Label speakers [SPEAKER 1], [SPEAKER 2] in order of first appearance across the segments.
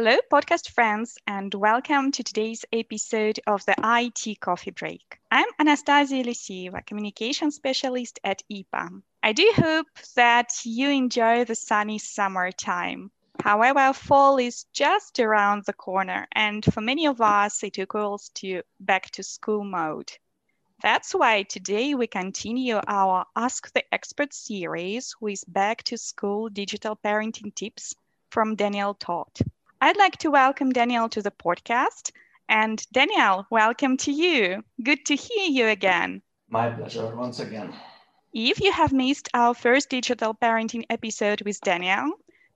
[SPEAKER 1] Hello, podcast friends, and welcome to today's episode of the IT Coffee Break. I'm Anastasia Elisieva, communication specialist at EPAM. I do hope that you enjoy the sunny summer time. However, fall is just around the corner, and for many of us, it equals to back to school mode. That's why today we continue our Ask the Expert series with back to school digital parenting tips from Daniel Todd. I'd like to welcome Daniel to the podcast. And Daniel, welcome to you. Good to hear you again.
[SPEAKER 2] My pleasure once again.
[SPEAKER 1] If you have missed our first digital parenting episode with Daniel,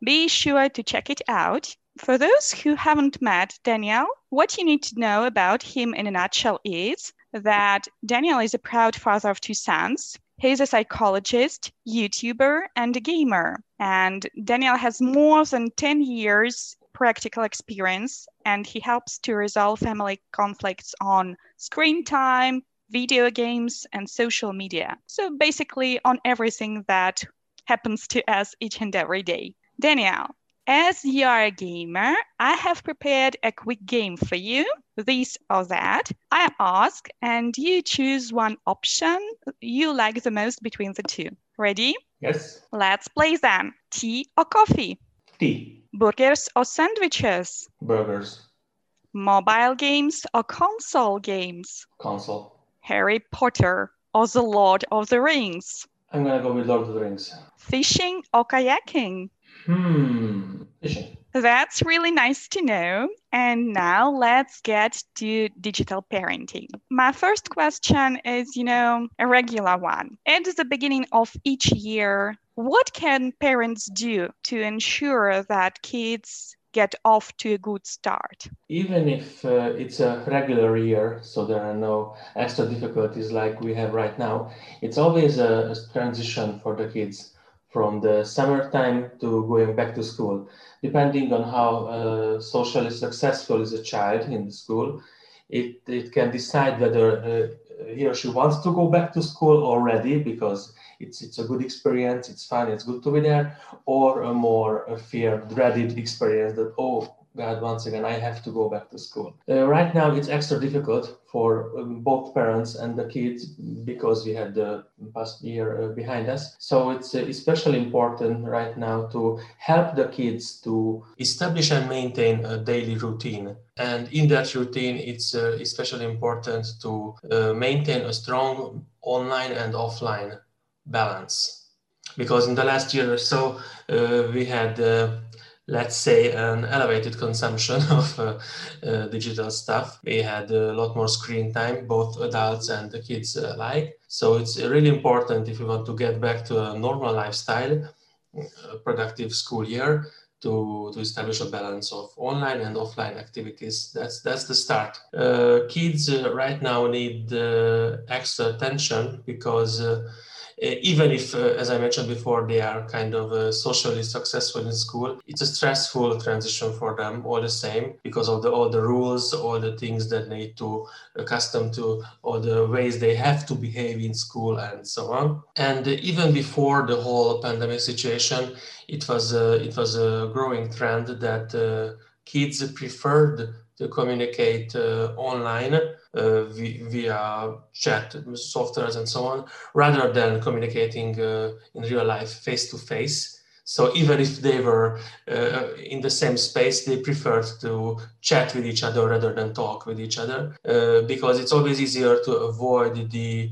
[SPEAKER 1] be sure to check it out. For those who haven't met Daniel, what you need to know about him in a nutshell is that Daniel is a proud father of two sons. He's a psychologist, YouTuber, and a gamer. And Daniel has more than 10 years practical experience and he helps to resolve family conflicts on screen time, video games, and social media. So basically, on everything that happens to us each and every day. Daniel, as you are a gamer, I have prepared a quick game for you, this or that. I ask, and you choose one option you like the most between the two. Ready?
[SPEAKER 2] Yes.
[SPEAKER 1] Let's play then. Tea or coffee?
[SPEAKER 2] Tea.
[SPEAKER 1] Burgers or sandwiches?
[SPEAKER 2] Burgers.
[SPEAKER 1] Mobile games or console games?
[SPEAKER 2] Console.
[SPEAKER 1] Harry Potter or The Lord of the Rings?
[SPEAKER 2] I'm gonna go with Lord of the Rings.
[SPEAKER 1] Fishing or kayaking?
[SPEAKER 2] Hmm. Fishing.
[SPEAKER 1] That's really nice to know. And now let's get to digital parenting. My first question is, you know, a regular one. At the beginning of each year, what can parents do to ensure that kids get off to a good start?
[SPEAKER 2] Even if uh, it's a regular year, so there are no extra difficulties like we have right now, it's always a, a transition for the kids from the summertime to going back to school. Depending on how uh, socially successful is a child in the school, it, it can decide whether uh, he or she wants to go back to school already because it's it's a good experience, it's fun, it's good to be there, or a more a fear, dreaded experience that oh God, once again, I have to go back to school. Uh, right now, it's extra difficult for um, both parents and the kids because we had the past year uh, behind us. So it's uh, especially important right now to help the kids to establish and maintain a daily routine. And in that routine, it's uh, especially important to uh, maintain a strong online and offline balance. Because in the last year or so, uh, we had let's say an elevated consumption of uh, uh, digital stuff we had a lot more screen time both adults and the kids alike so it's really important if you want to get back to a normal lifestyle a productive school year to, to establish a balance of online and offline activities. That's that's the start. Uh, kids uh, right now need uh, extra attention because uh, uh, even if, uh, as I mentioned before, they are kind of uh, socially successful in school, it's a stressful transition for them all the same because of the, all the rules, all the things that they need to accustom to, all the ways they have to behave in school and so on. And even before the whole pandemic situation, it was a, it was a growing trend that uh, kids preferred to communicate uh, online uh, via chat softwares and so on, rather than communicating uh, in real life face to face. So even if they were uh, in the same space, they preferred to chat with each other rather than talk with each other uh, because it's always easier to avoid the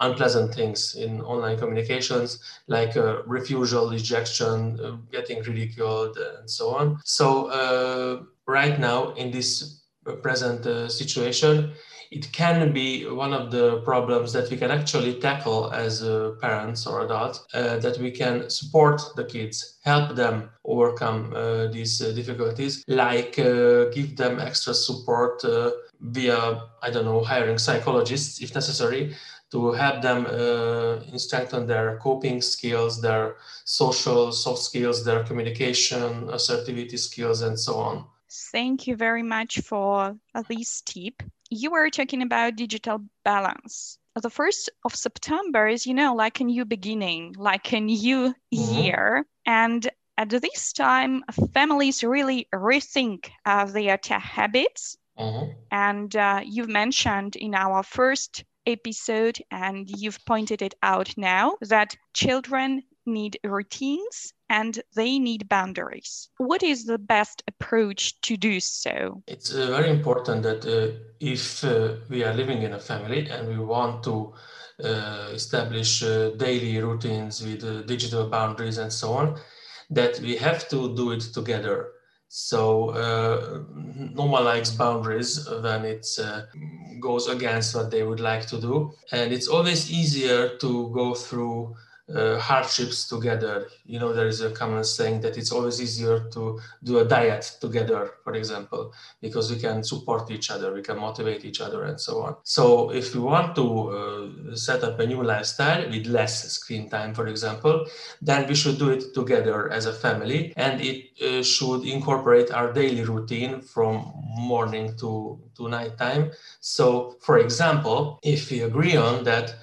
[SPEAKER 2] unpleasant things in online communications like uh, refusal, rejection, uh, getting ridiculed, and so on. So right now in this present situation, it can be one of the problems that we can actually tackle as uh, parents or adults uh, that we can support the kids help them overcome uh, these uh, difficulties like uh, give them extra support uh, via i don't know hiring psychologists if necessary to help them uh, strengthen their coping skills, their social soft skills, their communication, assertivity skills, and so on.
[SPEAKER 1] Thank you very much for this tip you were talking about digital balance. The first of September is, you know, like a new beginning, like a new mm-hmm. year. And at this time, families really rethink uh, their tech habits. Mm-hmm. And uh, you've mentioned in our first episode, and you've pointed it out now, that children need routines and they need boundaries. What is the best approach to do so?
[SPEAKER 2] It's uh, very important that uh, if uh, we are living in a family and we want to uh, establish uh, daily routines with uh, digital boundaries and so on, that we have to do it together. So no one likes boundaries when it goes against what they would like to do, and it's always easier to go through uh, hardships together. You know, there is a common saying that it's always easier to do a diet together, for example, because we can support each other, we can motivate each other, and so on. So, if we want to uh, set up a new lifestyle with less screen time, for example, then we should do it together as a family, and it uh, should incorporate our daily routine from morning to, to night time. So, for example, if we agree on that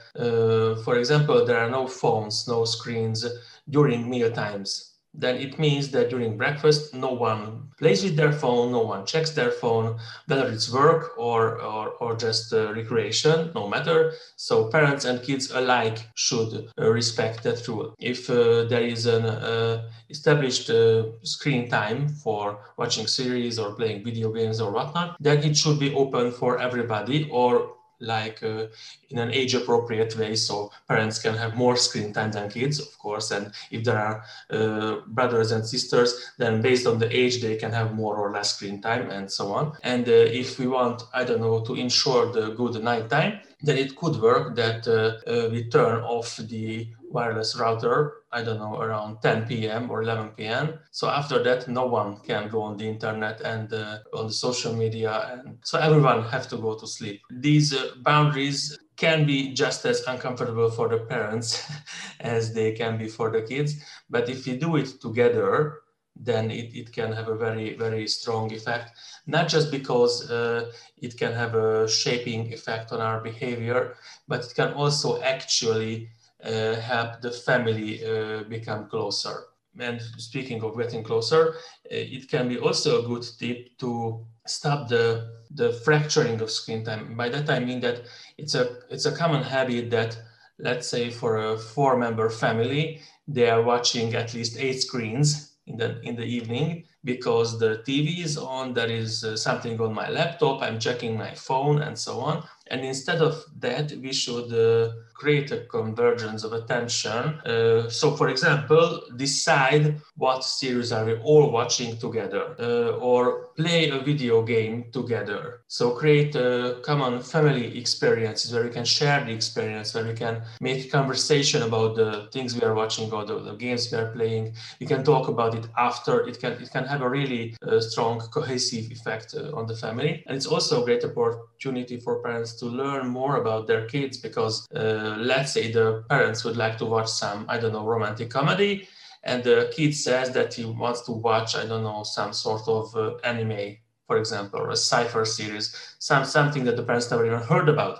[SPEAKER 2] for example, there are no phones, no screens during meal times, then it means that during breakfast, no one plays with their phone, no one checks their phone, whether it's work or, or, or just uh, recreation, no matter. So parents and kids alike should uh, respect that rule. If uh, there is an uh, established uh, screen time for watching series or playing video games or whatnot, then it should be open for everybody or like uh, in an age appropriate way so parents can have more screen time than kids of course and if there are uh, brothers and sisters then based on the age they can have more or less screen time and so on. And uh, if we want i don't know to ensure the good night time then it could work that uh, uh, we turn off the wireless router, I don't know, around 10 p.m. or 11 p.m. So after that, no one can go on the internet and uh, on the social media. And so everyone have to go to sleep. These uh, boundaries can be just as uncomfortable for the parents as they can be for the kids. But if you do it together, then it, it can have a very, very strong effect. Not just because uh, it can have a shaping effect on our behavior, but it can also actually help the family uh, become closer. And speaking of getting closer, uh, it can be also a good tip to stop the the fracturing of screen time. By that I mean that it's a it's a common habit that let's say for a four member family they are watching at least eight screens in the in the evening because the TV is on, there is uh, something on my laptop, I'm checking my phone and so on. And instead of that, we should uh, create a convergence of attention. Uh, so, for example, decide what series are we all watching together, uh, or play a video game together. So, create a common family experiences where we can share the experience, where we can make conversation about the things we are watching or the, the games we are playing. We can talk about it after. It can it can have a really uh, strong cohesive effect uh, on the family, and it's also a great opportunity for parents to learn more about their kids because uh, let's say the parents would like to watch some i don't know romantic comedy and the kid says that he wants to watch i don't know some sort of uh, anime for example or a sci-fi series some something that the parents never even heard about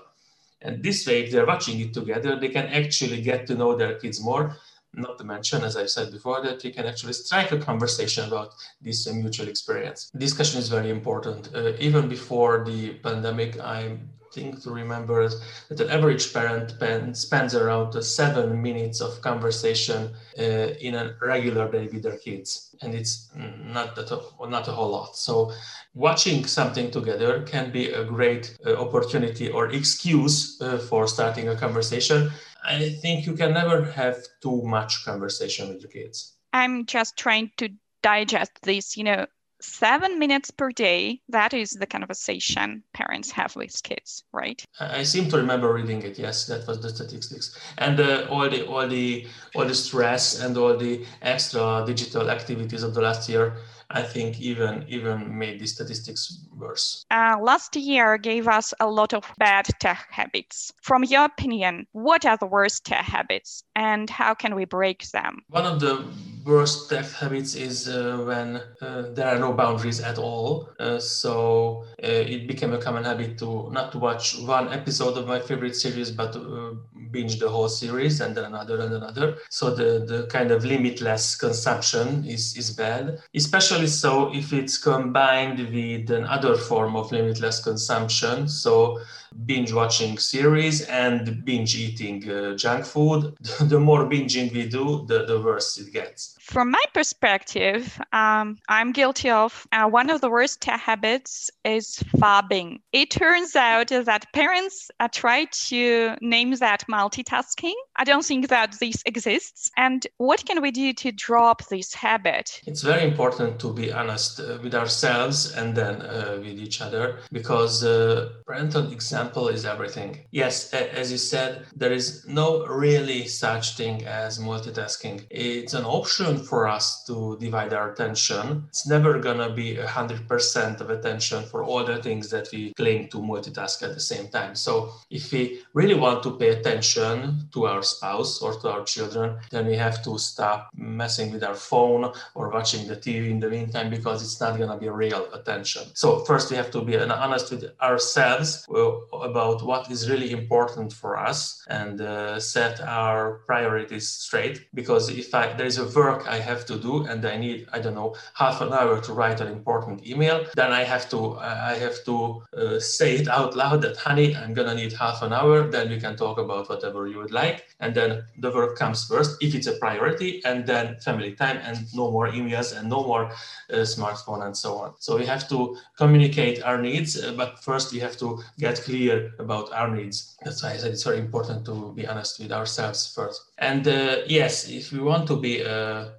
[SPEAKER 2] and this way if they're watching it together they can actually get to know their kids more not to mention, as I said before, that you can actually strike a conversation about this mutual experience. Discussion is very important. Uh, even before the pandemic, I thing to remember is that an average parent spends around seven minutes of conversation uh, in a regular day with their kids, and it's not that not a whole lot. So, watching something together can be a great uh, opportunity or excuse uh, for starting a conversation. I think you can never have too much conversation with your kids.
[SPEAKER 1] I'm just trying to digest this. You know, seven minutes per day that is the conversation parents have with kids right?
[SPEAKER 2] I seem to remember reading it yes that was the statistics. And uh, all the all the all the stress and all the extra digital activities of the last year I think even even made the statistics worse.
[SPEAKER 1] Uh, last year gave us a lot of bad tech habits. From your opinion, what are the worst tech habits, and how can we break them?
[SPEAKER 2] One of the worst tech habits is uh, when uh, there are no boundaries at all. Uh, so uh, it became a common habit to not to watch one episode of my favorite series, but uh, binge the whole series and then another and another. So the, the kind of limitless consumption is, is bad, especially so if it's combined with another form of limitless consumption. So binge watching series and binge eating uh, junk food. the more binging we do, the, the worse it gets.
[SPEAKER 1] From my perspective, um, I'm guilty of uh, one of the worst habits is phubbing. It turns out that parents uh, try to name that multitasking. I don't think that this exists. And what can we do to drop this habit?
[SPEAKER 2] It's very important to be honest uh, with ourselves and then uh, with each other because uh, parental example is everything. Yes, as you said, there is no really such thing as multitasking. It's an option for us to divide our attention. It's never gonna be 100% of attention for all the things that we claim to multitask at the same time. So if we really want to pay attention to our spouse or to our children, then we have to stop messing with our phone or watching the TV in the meantime because it's not gonna be real attention. So first we have to be honest with ourselves about what is really important for us and uh, set our priorities straight because if I, there is a work I have to do and I need, I don't know, half an hour to write an important email, then I have to, I have to uh, say it out loud that, honey, I'm gonna need half an hour. Then we can talk about whatever you would like. And then the work comes first if it's a priority, and then family time and no more emails and no more uh, smartphone and so on. So we have to communicate our needs, uh, but first we have to get clear about our needs. That's why I said it's very important to be honest with ourselves first. And uh, yes, if we want to be uh, uh,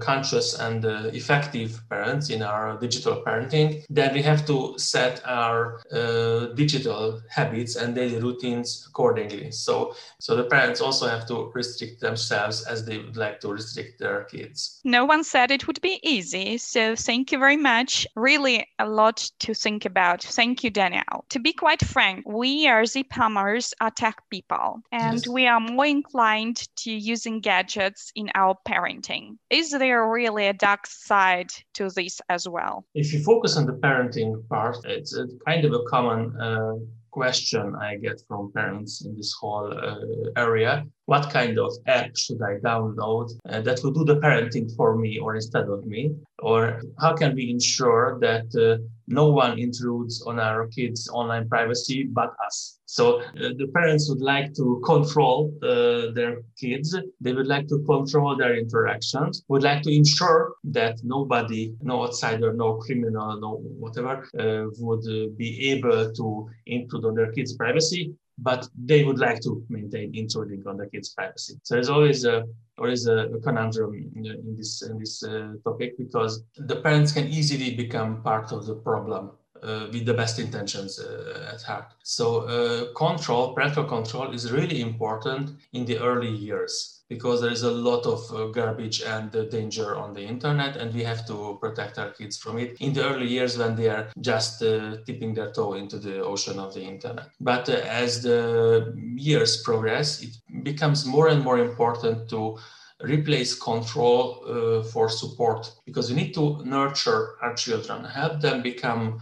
[SPEAKER 2] conscious and uh, effective parents in our digital parenting, then we have to set our uh, digital habits and daily routines accordingly. So, so the parents also have to restrict themselves as they would like to restrict their kids.
[SPEAKER 1] No one said it would be easy. So thank you very much. Really a lot to think about. Thank you, Daniel. To be quite frank, we as EPAMers are tech people and yes. we are more inclined to using gadgets in our parenting. Is there really a dark side to this as well?
[SPEAKER 2] If you focus on the parenting part, it's a kind of a common uh, question I get from parents in this whole uh, area. What kind of app should I download uh, that will do the parenting for me or instead of me? Or how can we ensure that uh, no one intrudes on our kids' online privacy but us? So uh, the parents would like to control uh, their kids. They would like to control their interactions. Would like to ensure that nobody, no outsider, no criminal, no whatever, uh, would be able to intrude on their kids' privacy, but they would like to maintain intruding on their kids' privacy. So there's always a always a, a conundrum in this in this uh, topic because the parents can easily become part of the problem. Uh, with the best intentions uh, at heart. So, uh, control, parental control, is really important in the early years because there is a lot of uh, garbage and uh, danger on the internet and we have to protect our kids from it in the early years when they are just uh, tipping their toe into the ocean of the internet but as the years progress it becomes more and more important to replace control for support because we need to nurture our children help them become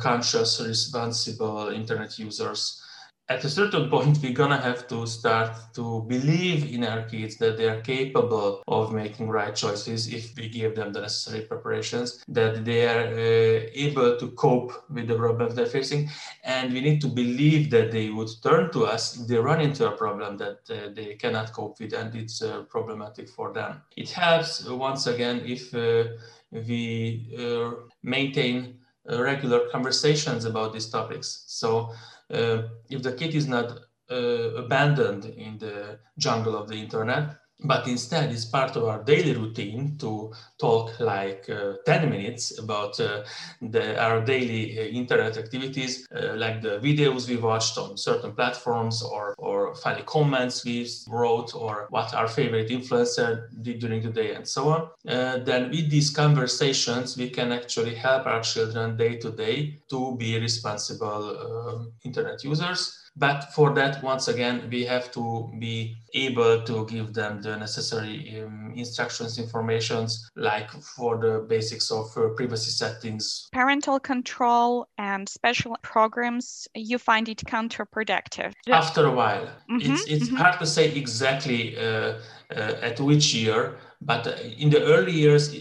[SPEAKER 2] conscious responsible internet users at a certain point, we're gonna have to start to believe in our kids that they are capable of making right choices if we give them the necessary preparations, that they are uh, able to cope with the problems they're facing. And we need to believe that they would turn to us if they run into a problem that uh, they cannot cope with and it's uh, problematic for them. It helps, once again, if uh, we uh, maintain uh, regular conversations about these topics. So uh, if the kid is not uh, abandoned in the jungle of the internet, but instead it's part of our daily routine to talk like uh, 10 minutes about uh, the, our daily uh, internet activities uh, like the videos we watched on certain platforms or, or funny comments we wrote or what our favorite influencer did during the day and so on. Uh, then with these conversations we can actually help our children day to day to be responsible um, internet users But for that, once again, we have to be able to give them the necessary um, instructions, informations, like for the basics of uh, privacy settings.
[SPEAKER 1] Parental control and special programs, you find it counterproductive.
[SPEAKER 2] After a while, mm-hmm, it's, it's mm-hmm. hard to say exactly uh, uh, at which year, but in the early years,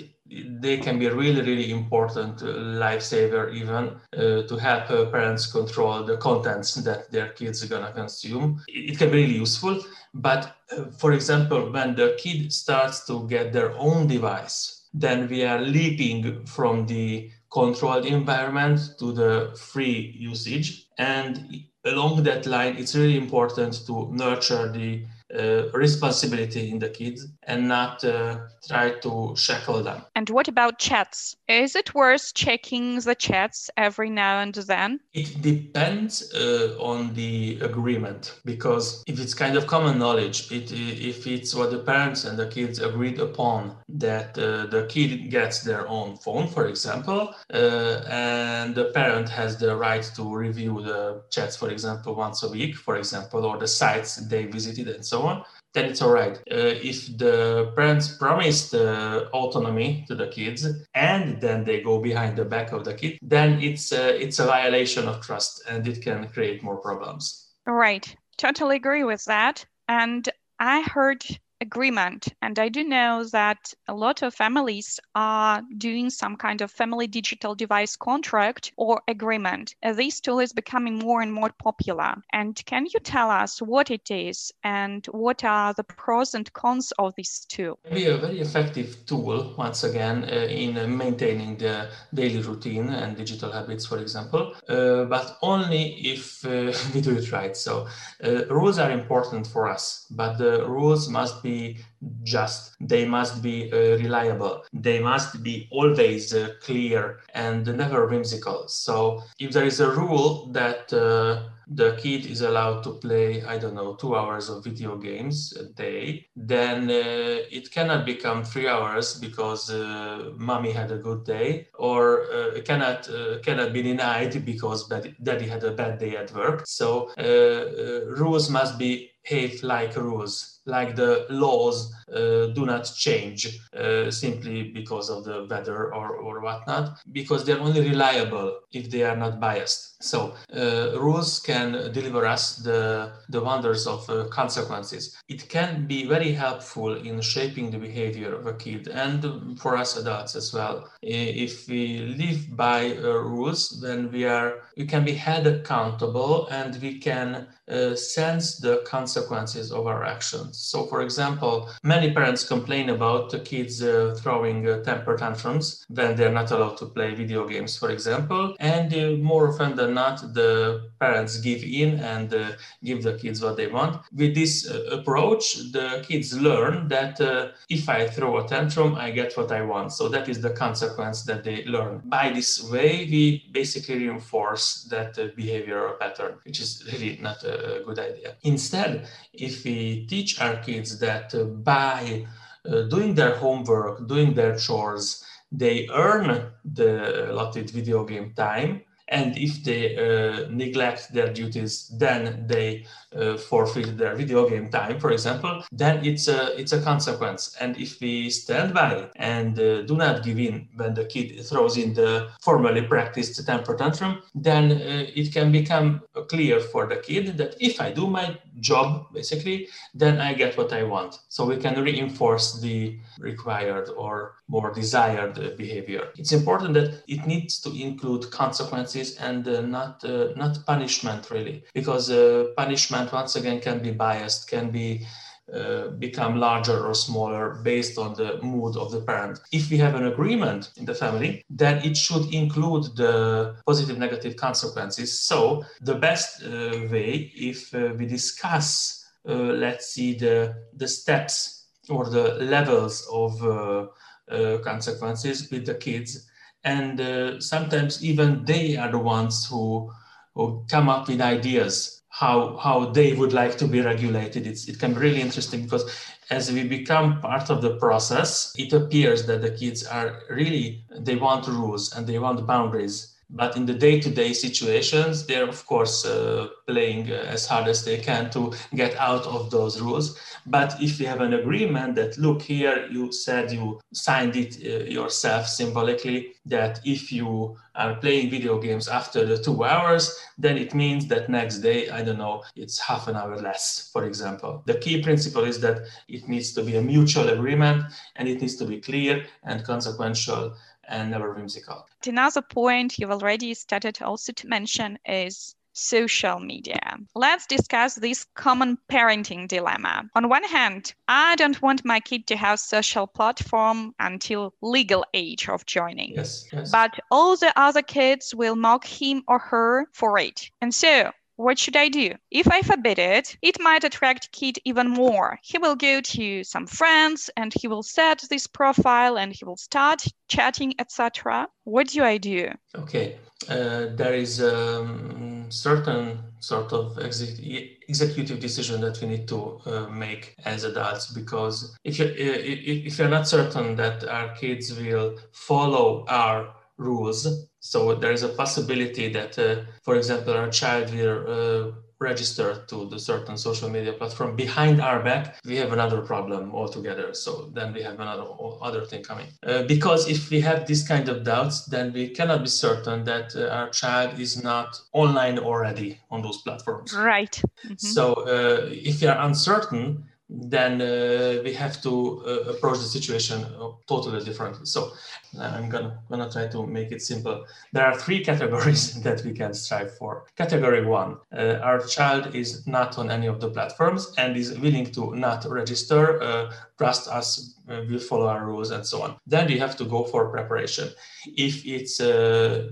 [SPEAKER 2] they can be really really important uh, lifesaver even uh, to help uh, parents control the contents that their kids are going to consume. It, can be really useful but uh, for example when the kid starts to get their own device then we are leaping from the controlled environment to the free usage. And along that line it's really important to nurture the uh, responsibility in the kids and not uh, try to shackle them.
[SPEAKER 1] And what about chats? Is it worth checking the chats every now and then?
[SPEAKER 2] It depends uh, on the agreement because if it's kind of common knowledge, it, if it's what the parents and the kids agreed upon that uh, the kid gets their own phone, for example, uh, and the parent has the right to review the chats, for example, once a week, for example, or the sites they visited and so on, then it's all right. Uh, if the parents promise the autonomy to the kids and then they go behind the back of the kid, then it's a, it's a violation of trust and it can create more problems.
[SPEAKER 1] Right. Totally agree with that. And I heard agreement. And I do know that a lot of families are doing some kind of family digital device contract or agreement. This tool is becoming more and more popular. And can you tell us what it is and what are the pros and cons of this tool?
[SPEAKER 2] Maybe a very effective tool, once again, uh, in uh, maintaining the daily routine and digital habits, for example, uh, but only if uh, we do it right. So uh, rules are important for us, but the rules must be be just. They must be uh, reliable. They must be always uh, clear and never whimsical. So if there is a rule that uh, the kid is allowed to play, I don't know, two hours of video games a day, then uh, it cannot become three hours because uh, mommy had a good day, or uh, cannot cannot be denied because daddy had a bad day at work. So rules must be behave like rules like the laws uh, do not change uh, simply because of the weather or, or whatnot, because they're only reliable if they are not biased. So uh, rules can deliver us the, the wonders of uh, consequences. It can be very helpful in shaping the behavior of a kid and for us adults as well. If we live by uh, rules, then we are we can be held accountable and we can uh, sense the consequences of our actions. So, for example, many parents complain about the kids uh, throwing uh, temper tantrums when they're not allowed to play video games, for example. And uh, more often than not, the parents give in and uh, give the kids what they want. With this uh, approach, the kids learn that if I throw a tantrum, I get what I want. So, that is the consequence that they learn. By this way, we basically reinforce that behavioral pattern, which is really not a good idea. Instead, if we teach our kids that uh, by uh, doing their homework, doing their chores, they earn the allotted video game time. And if they uh, neglect their duties then they uh, forfeit their video game time for example then it's a it's a consequence. And if we stand by and uh, do not give in when the kid throws in the formally practiced temper tantrum then uh, it can become clear for the kid that if i do my job basically then i get what i want. So we can reinforce the required or more desired behavior. It's important that it needs to include consequences and uh, not uh, not punishment really because uh, punishment once again can be biased can be uh, become larger or smaller based on the mood of the parent. If we have an agreement in the family, then it should include the positive negative consequences. So the best uh, way if uh, we discuss, uh, let's see the the steps or the levels of uh, consequences with the kids, and sometimes even they are the ones who who come up with ideas how how they would like to be regulated. It's, it can be really interesting because as we become part of the process, it appears that the kids are really they want rules and they want boundaries But in the day-to-day situations, they're of course uh, playing uh, as hard as they can to get out of those rules. But if we have an agreement that, look, here you said you signed it uh, yourself symbolically, that if you are playing video games after the two hours, then it means that next day, I don't know, it's half an hour less, for example. The key principle is that it needs to be a mutual agreement and it needs to be clear and consequential and never whimsical.
[SPEAKER 1] Another point you've already started also to mention is social media. Let's discuss this common parenting dilemma. On one hand, I don't want my kid to have social platform until legal age of joining.
[SPEAKER 2] Yes, yes.
[SPEAKER 1] But all the other kids will mock him or her for it. And so what should I do? If I forbid it, it might attract kid even more. He will go to some friends and he will set this profile and he will start chatting, etc. What do I do?
[SPEAKER 2] Okay, uh, there is a um, certain sort of ex- executive decision that we need to uh, make as adults because if you if you're not certain that our kids will follow our rules. So there is a possibility that, uh, for example, our child will uh, register to the certain social media platform behind our back. We have another problem altogether. So then we have another other thing coming. Uh, because if we have this kind of doubts, then we cannot be certain that uh, our child is not online already on those platforms.
[SPEAKER 1] Right.
[SPEAKER 2] Mm-hmm. So uh, if you are uncertain, then uh, we have to uh, approach the situation uh, totally differently. So I'm gonna gonna try to make it simple. There are three categories that we can strive for. Category one: uh, our child is not on any of the platforms and is willing to not register, uh, trust us, uh, will follow our rules, and so on. Then we have to go for preparation. If it's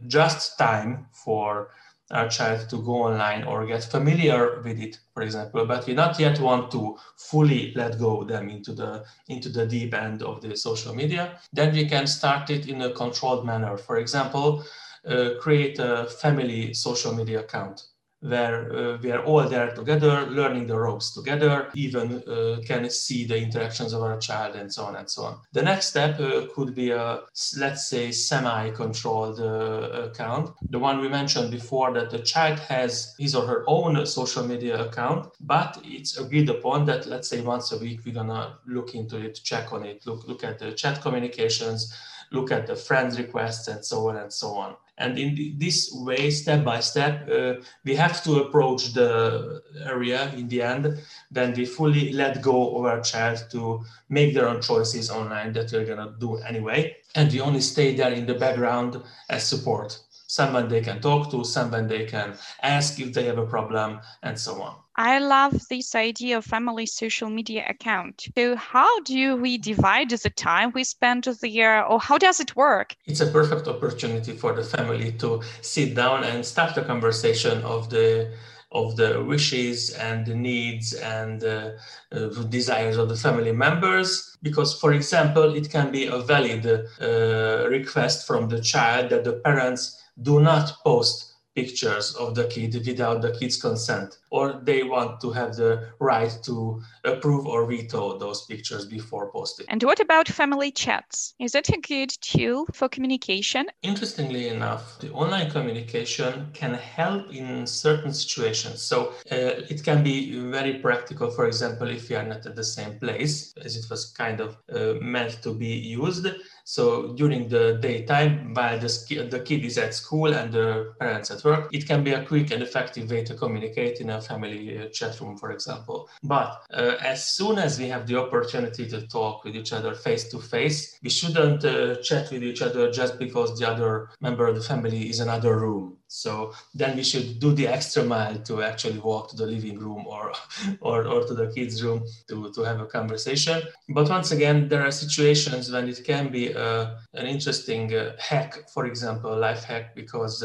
[SPEAKER 2] just time for our child to go online or get familiar with it, for example, but we not yet want to fully let go them into the into the deep end of the social media, then we can start it in a controlled manner. For example, uh, create a family social media account where uh, we are all there together, learning the ropes together, even uh, can see the interactions of our child and so on and so on. The next step uh, could be a, let's say, semi-controlled uh, account. The one we mentioned before that the child has his or her own social media account, but it's agreed upon that, let's say, once a week, we're gonna look into it, check on it, look, look at the chat communications, look at the friends requests and so on and so on. And in this way, step by step, uh, we have to approach the area in the end. Then we fully let go of our child to make their own choices online that we're gonna do anyway. And we only stay there in the background as support. Someone they can talk to, someone they can ask if they have a problem, and so on.
[SPEAKER 1] I love this idea of family social media account. So how do we divide the time we spend there or how does it work?
[SPEAKER 2] It's a perfect opportunity for the family to sit down and start the conversation of the of the wishes and the needs and uh, uh, desires of the family members because for example it can be a valid uh, request from the child that the parents do not post pictures of the kid without the kid's consent, or they want to have the right to approve or veto those pictures before posting.
[SPEAKER 1] And what about family chats? Is that a good tool for communication?
[SPEAKER 2] Interestingly enough, the online communication can help in certain situations. So uh, it can be very practical, for example, if you are not at the same place, as it was kind of uh, meant to be used so during the daytime, while the, the kid is at school and the parents at work, it can be a quick and effective way to communicate in a family uh, chat room, for example. But uh, as soon as we have the opportunity to talk with each other face to face, we shouldn't uh, chat with each other just because the other member of the family is another room. So then we should do the extra mile to actually walk to the living room or, or, or to the kids' room to, to have a conversation. But once again, there are situations when it can be uh, an interesting hack, for example, life hack, because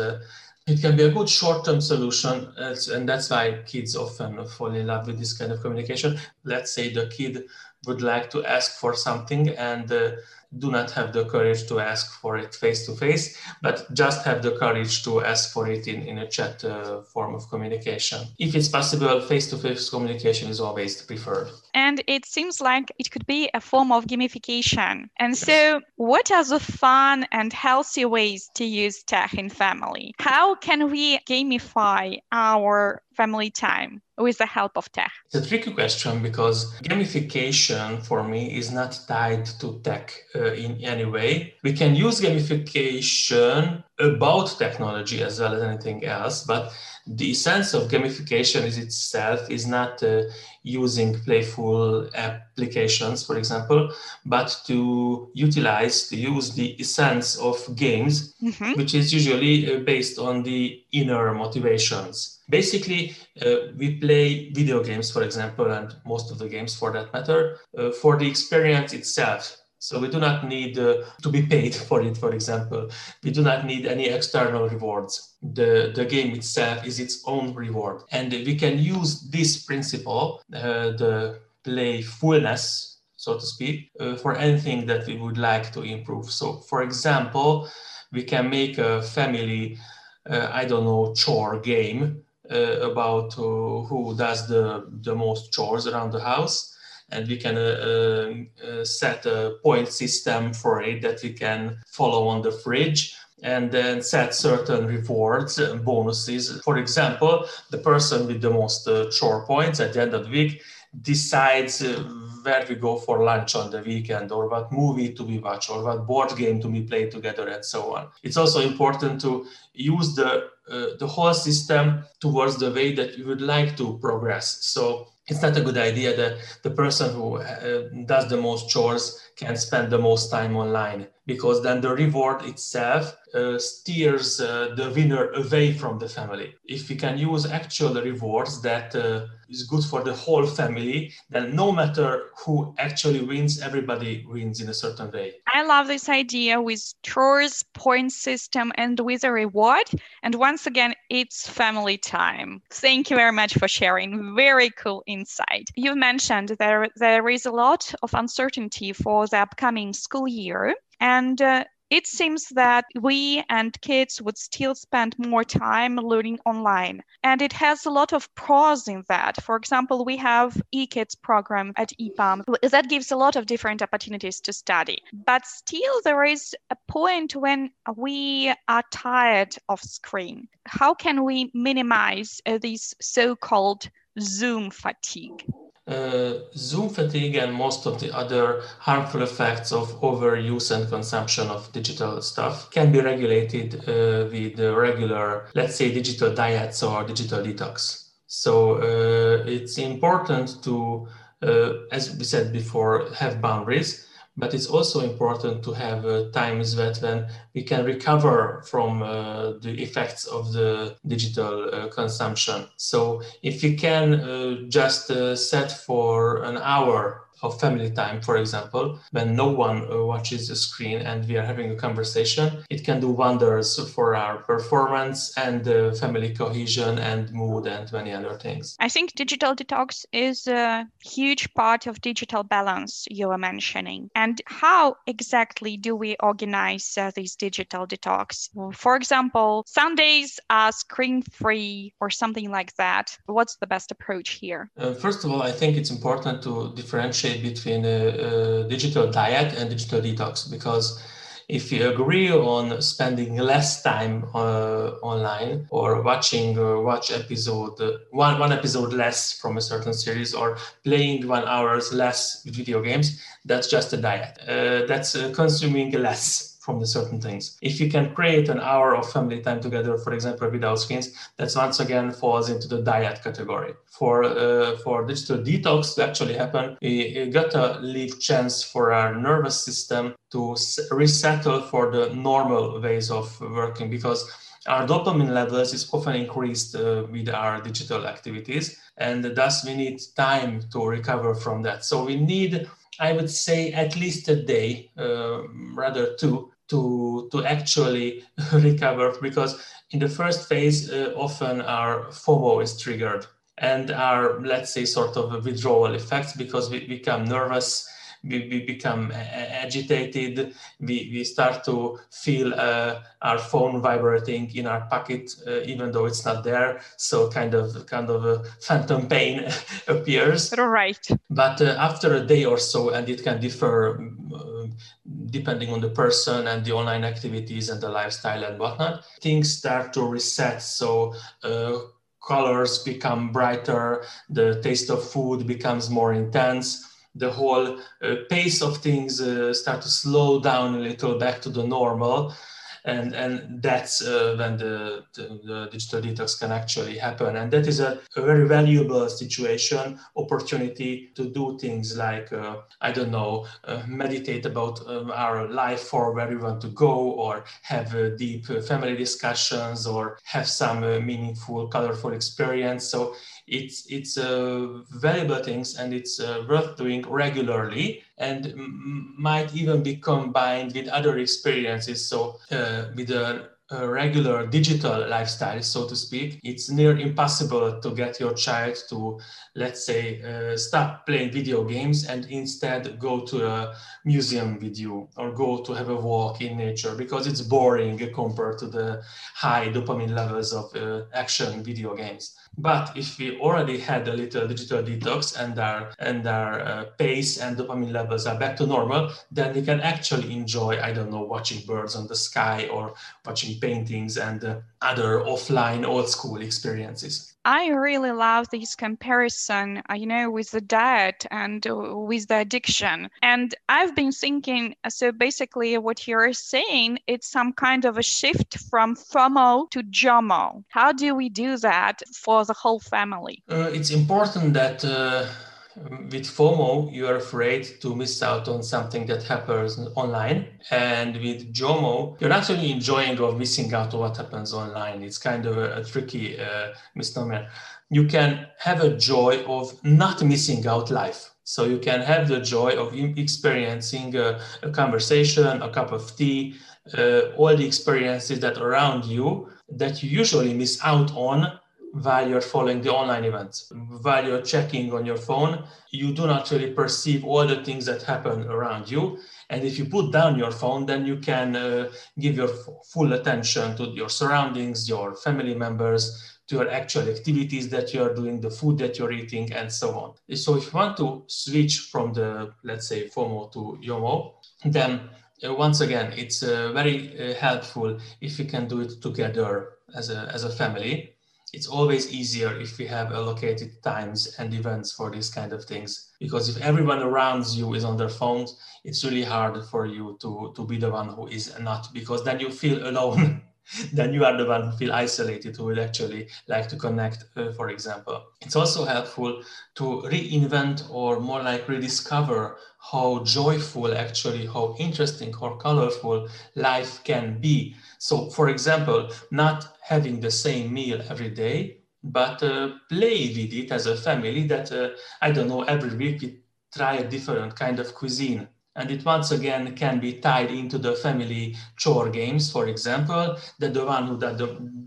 [SPEAKER 2] it can be a good short-term solution and that's why kids often fall in love with this kind of communication. Let's say the kid would like to ask for something and uh, do not have the courage to ask for it face to face, but just have the courage to ask for it in, in a chat uh, form of communication. If it's possible, face to face communication is always preferred.
[SPEAKER 1] And it seems like it could be a form of gamification. And so, what are the fun and healthy ways to use tech in family? How can we gamify our family time with the help of tech?
[SPEAKER 2] It's a tricky question because gamification for me is not tied to tech uh, in any way. We can use gamification about technology as well as anything else, but the sense of gamification is itself is not uh, using playful applications, for example, but to utilize, to use the essence of games, mm-hmm. which is usually uh, based on the inner motivations. Basically, uh, we play video games, for example, and most of the games for that matter, uh, for the experience itself. So we do not need uh, to be paid for it, for example. We do not need any external rewards. The, the game itself is its own reward. And we can use this principle, uh, the playfulness, so to speak, uh, for anything that we would like to improve. So, for example, we can make a family, uh, I don't know, chore game about uh, who does the, the most chores around the house and we can uh, uh, set a point system for it that we can follow on the fridge and then set certain rewards and bonuses. For example, the person with the most uh, chore points at the end of the week decides uh, where we go for lunch on the weekend or what movie to be watched or what board game to be played together and so on. It's also important to use the uh, the whole system towards the way that you would like to progress. So it's not a good idea that the person who uh, does the most chores can spend the most time online because then the reward itself uh, steers uh, the winner away from the family. If we can use actual rewards that uh, is good for the whole family, then no matter who actually wins, everybody wins in a certain way.
[SPEAKER 1] I love this idea with chores, point system, and with a reward. And once again, it's family time. Thank you very much for sharing. Very cool insight. You mentioned there there is a lot of uncertainty for the upcoming school year. And uh, it seems that we and kids would still spend more time learning online. And it has a lot of pros in that. For example, we have eKids program at EPAM that gives a lot of different opportunities to study. But still, there is a point when we are tired of screen. How can we minimize uh, this so-called Zoom fatigue?
[SPEAKER 2] Uh, Zoom fatigue and most of the other harmful effects of overuse and consumption of digital stuff can be regulated uh, with regular, let's say, digital diets or digital detox. So uh, it's important to, uh, as we said before, have boundaries but it's also important to have uh, times that when we can recover from uh, the effects of the digital uh, consumption. So if you can uh, just uh, set for an hour of family time, for example, when no one uh, watches the screen and we are having a conversation, it can do wonders for our performance and uh, family cohesion and mood and many other things.
[SPEAKER 1] I think digital detox is a huge part of digital balance you were mentioning. And how exactly do we organize uh, this digital detox? For example, Sundays are screen free or something like that. What's the best approach here?
[SPEAKER 2] Uh, first of all, I think it's important to differentiate between a, a digital diet and digital detox because if you agree on spending less time uh, online or watching uh, watch episode uh, one one episode less from a certain series or playing one hours less video games that's just a diet. Uh, that's uh, consuming less from the certain things. If you can create an hour of family time together, for example, without screens, that once again falls into the diet category. For uh, for digital detox to actually happen, you got to leave chance for our nervous system to resettle for the normal ways of working because our dopamine levels is often increased uh, with our digital activities and thus we need time to recover from that so we need i would say at least a day uh, rather two to to actually recover because in the first phase uh, often our FOMO is triggered and our, let's say, sort of withdrawal effects because we become nervous we, we become agitated, we, we start to feel uh, our phone vibrating in our pocket, uh, even though it's not there. So kind of kind of a phantom pain appears.
[SPEAKER 1] Right.
[SPEAKER 2] But uh, after a day or so, and it can differ uh, depending on the person and the online activities and the lifestyle and whatnot, things start to reset. So uh, colors become brighter, the taste of food becomes more intense the whole uh, pace of things uh, start to slow down a little back to the normal and and that's uh, when the, the, the, digital detox can actually happen. And that is a, a very valuable situation opportunity to do things like uh, i don't know uh, meditate about um, our life for where we want to go or have uh, deep family discussions or have some uh, meaningful colorful experience. So it's it's valuable things and it's worth doing regularly and m- might even be combined with other experiences. So, uh, with a, a, regular digital lifestyle, so to speak, it's near impossible to get your child to, let's say, uh, stop playing video games and instead go to a museum with you or go to have a walk in nature because it's boring compared to the high dopamine levels of uh, action video games. But if we already had a little digital detox and our and our uh, pace and dopamine levels are back to normal, then we can actually enjoy, I don't know, watching birds on the sky or watching paintings and uh, other offline old school experiences.
[SPEAKER 1] I really love this comparison, uh, you know, with the diet and uh, with the addiction. And I've been thinking so basically, what you're saying, it's some kind of a shift from FOMO to JOMO. How do we do that for the whole family?
[SPEAKER 2] Uh, it's important that uh, with FOMO, you are afraid to miss out on something that happens online. And with JOMO, you're actually enjoying of missing out on what happens online. It's kind of a, a tricky uh, misnomer. You can have a joy of not missing out life. So you can have the joy of experiencing a, a conversation, a cup of tea, uh, all the experiences that around you that you usually miss out on while you're following the online events. While you're checking on your phone, you do not actually perceive all the things that happen around you. And if you put down your phone, then you can uh, give your f- full attention to your surroundings, your family members, to your actual activities that you're doing, the food that you're eating, and so on. So if you want to switch from the, let's say, FOMO to JOMO, then uh, once again, it's uh, very uh, helpful if you can do it together as a, as a family it's always easier if we have allocated times and events for these kind of things because if everyone around you is on their phones it's really hard for you to to be the one who is not because then you feel alone. Then you are the one who feel isolated who would actually like to connect uh, for example. It's also helpful to reinvent or more like rediscover how joyful actually how interesting how colorful life can be so for example not having the same meal every day but uh, play with it as a family that uh, i don't know every week we try a different kind of cuisine and it once again can be tied into the family chore games, for example, that the one who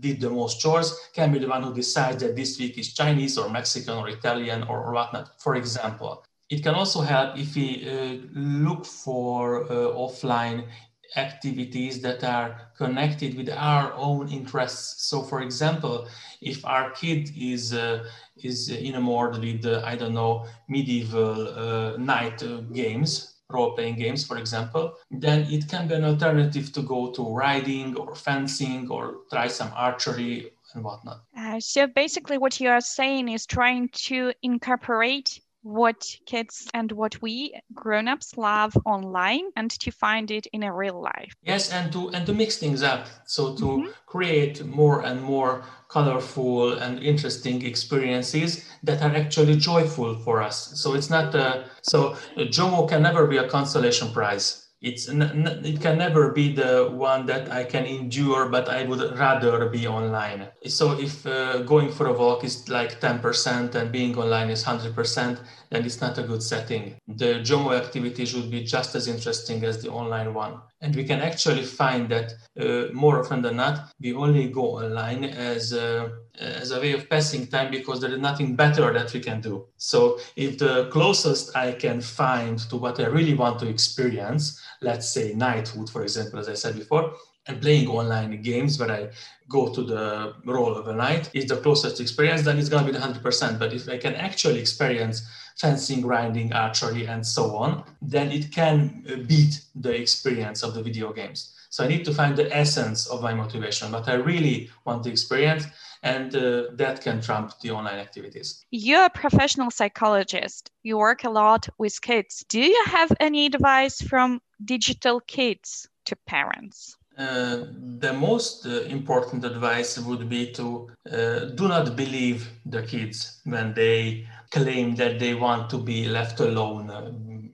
[SPEAKER 2] did the most chores can be the one who decides that this week is Chinese or Mexican or Italian or, or whatnot, for example. It can also help if we uh, look for uh, offline activities that are connected with our own interests. So, for example, if our kid is uh, is enamored with uh, I don't know medieval uh, knight uh, games, role-playing games, for example, then it can be an alternative to go to riding or fencing or try some archery and whatnot.
[SPEAKER 1] Uh, so basically, what you are saying is trying to incorporate what kids and what we grown-ups love online and to find it in a real life.
[SPEAKER 2] Yes and to and to mix things up. So to mm-hmm. create more and more colorful and interesting experiences that are actually joyful for us. So it's not a, so jomo can never be a consolation prize it's it can never be the one that I can endure, but I would rather be online. So if uh, going for a walk is like 10% and being online is 100%, then it's not a good setting. The JOMO activity should be just as interesting as the online one. And we can actually find that uh, more often than not, we only go online as uh, Uh, as a way of passing time because there is nothing better that we can do. So if the closest I can find to what I really want to experience, let's say knighthood, for example, as I said before, and playing online games where I go to the role of a knight is the closest experience, then it's going to be the 100%. But if I can actually experience fencing, grinding, archery, and so on, then it can uh, beat the experience of the video games. So I need to find the essence of my motivation, but I really want to experience, and uh, that can trump the online activities.
[SPEAKER 1] You're a professional psychologist. You work a lot with kids. Do you have any advice from digital kids to parents?
[SPEAKER 2] Uh, the most uh, important advice would be to uh, do not believe the kids when they claim that they want to be left alone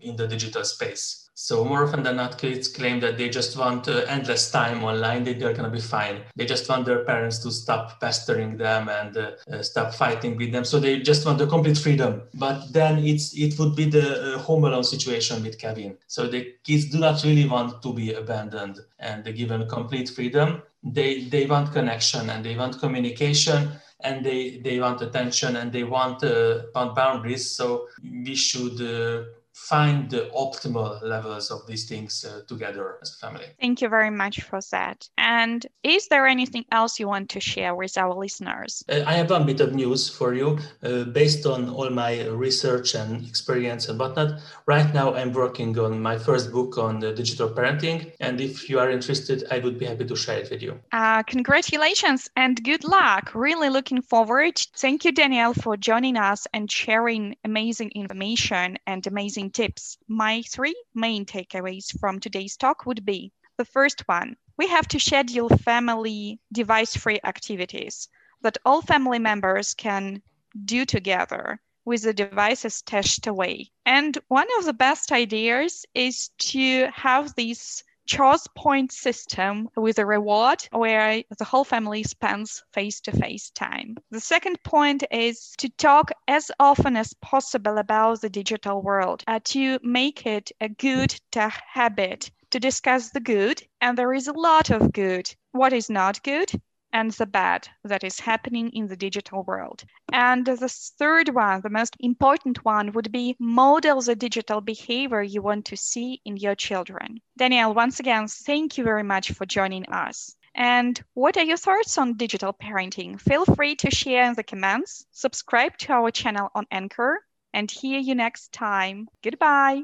[SPEAKER 2] in the digital space. So more often than not, kids claim that they just want uh, endless time online. They, they're going to be fine. They just want their parents to stop pestering them and uh, uh, stop fighting with them. So they just want the complete freedom. But then it's it would be the uh, home alone situation with Kevin. So the kids do not really want to be abandoned and given complete freedom. They they want connection and they want communication and they they want attention and they want uh, want boundaries. So we should uh, find the optimal levels of these things uh, together as a family.
[SPEAKER 1] Thank you very much for that. And is there anything else you want to share with our listeners?
[SPEAKER 2] Uh, I have one bit of news for you. Uh, based on all my research and experience and whatnot, right now I'm working on my first book on digital parenting. And if you are interested, I would be happy to share it with you.
[SPEAKER 1] Uh, congratulations and good luck. Really looking forward. Thank you, Daniel, for joining us and sharing amazing information and amazing tips. My three main takeaways from today's talk would be the first one we have to schedule family device free activities that all family members can do together with the devices stashed away. And one of the best ideas is to have these choice point system with a reward where the whole family spends face to face time. The second point is to talk as often as possible about the digital world, uh, to make it a good habit to discuss the good. And there is a lot of good. What is not good? And the bad that is happening in the digital world. And the third one, the most important one, would be model the digital behavior you want to see in your children. Danielle, once again, thank you very much for joining us. And what are your thoughts on digital parenting? Feel free to share in the comments, subscribe to our channel on Anchor, and hear you next time. Goodbye.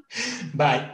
[SPEAKER 2] Bye.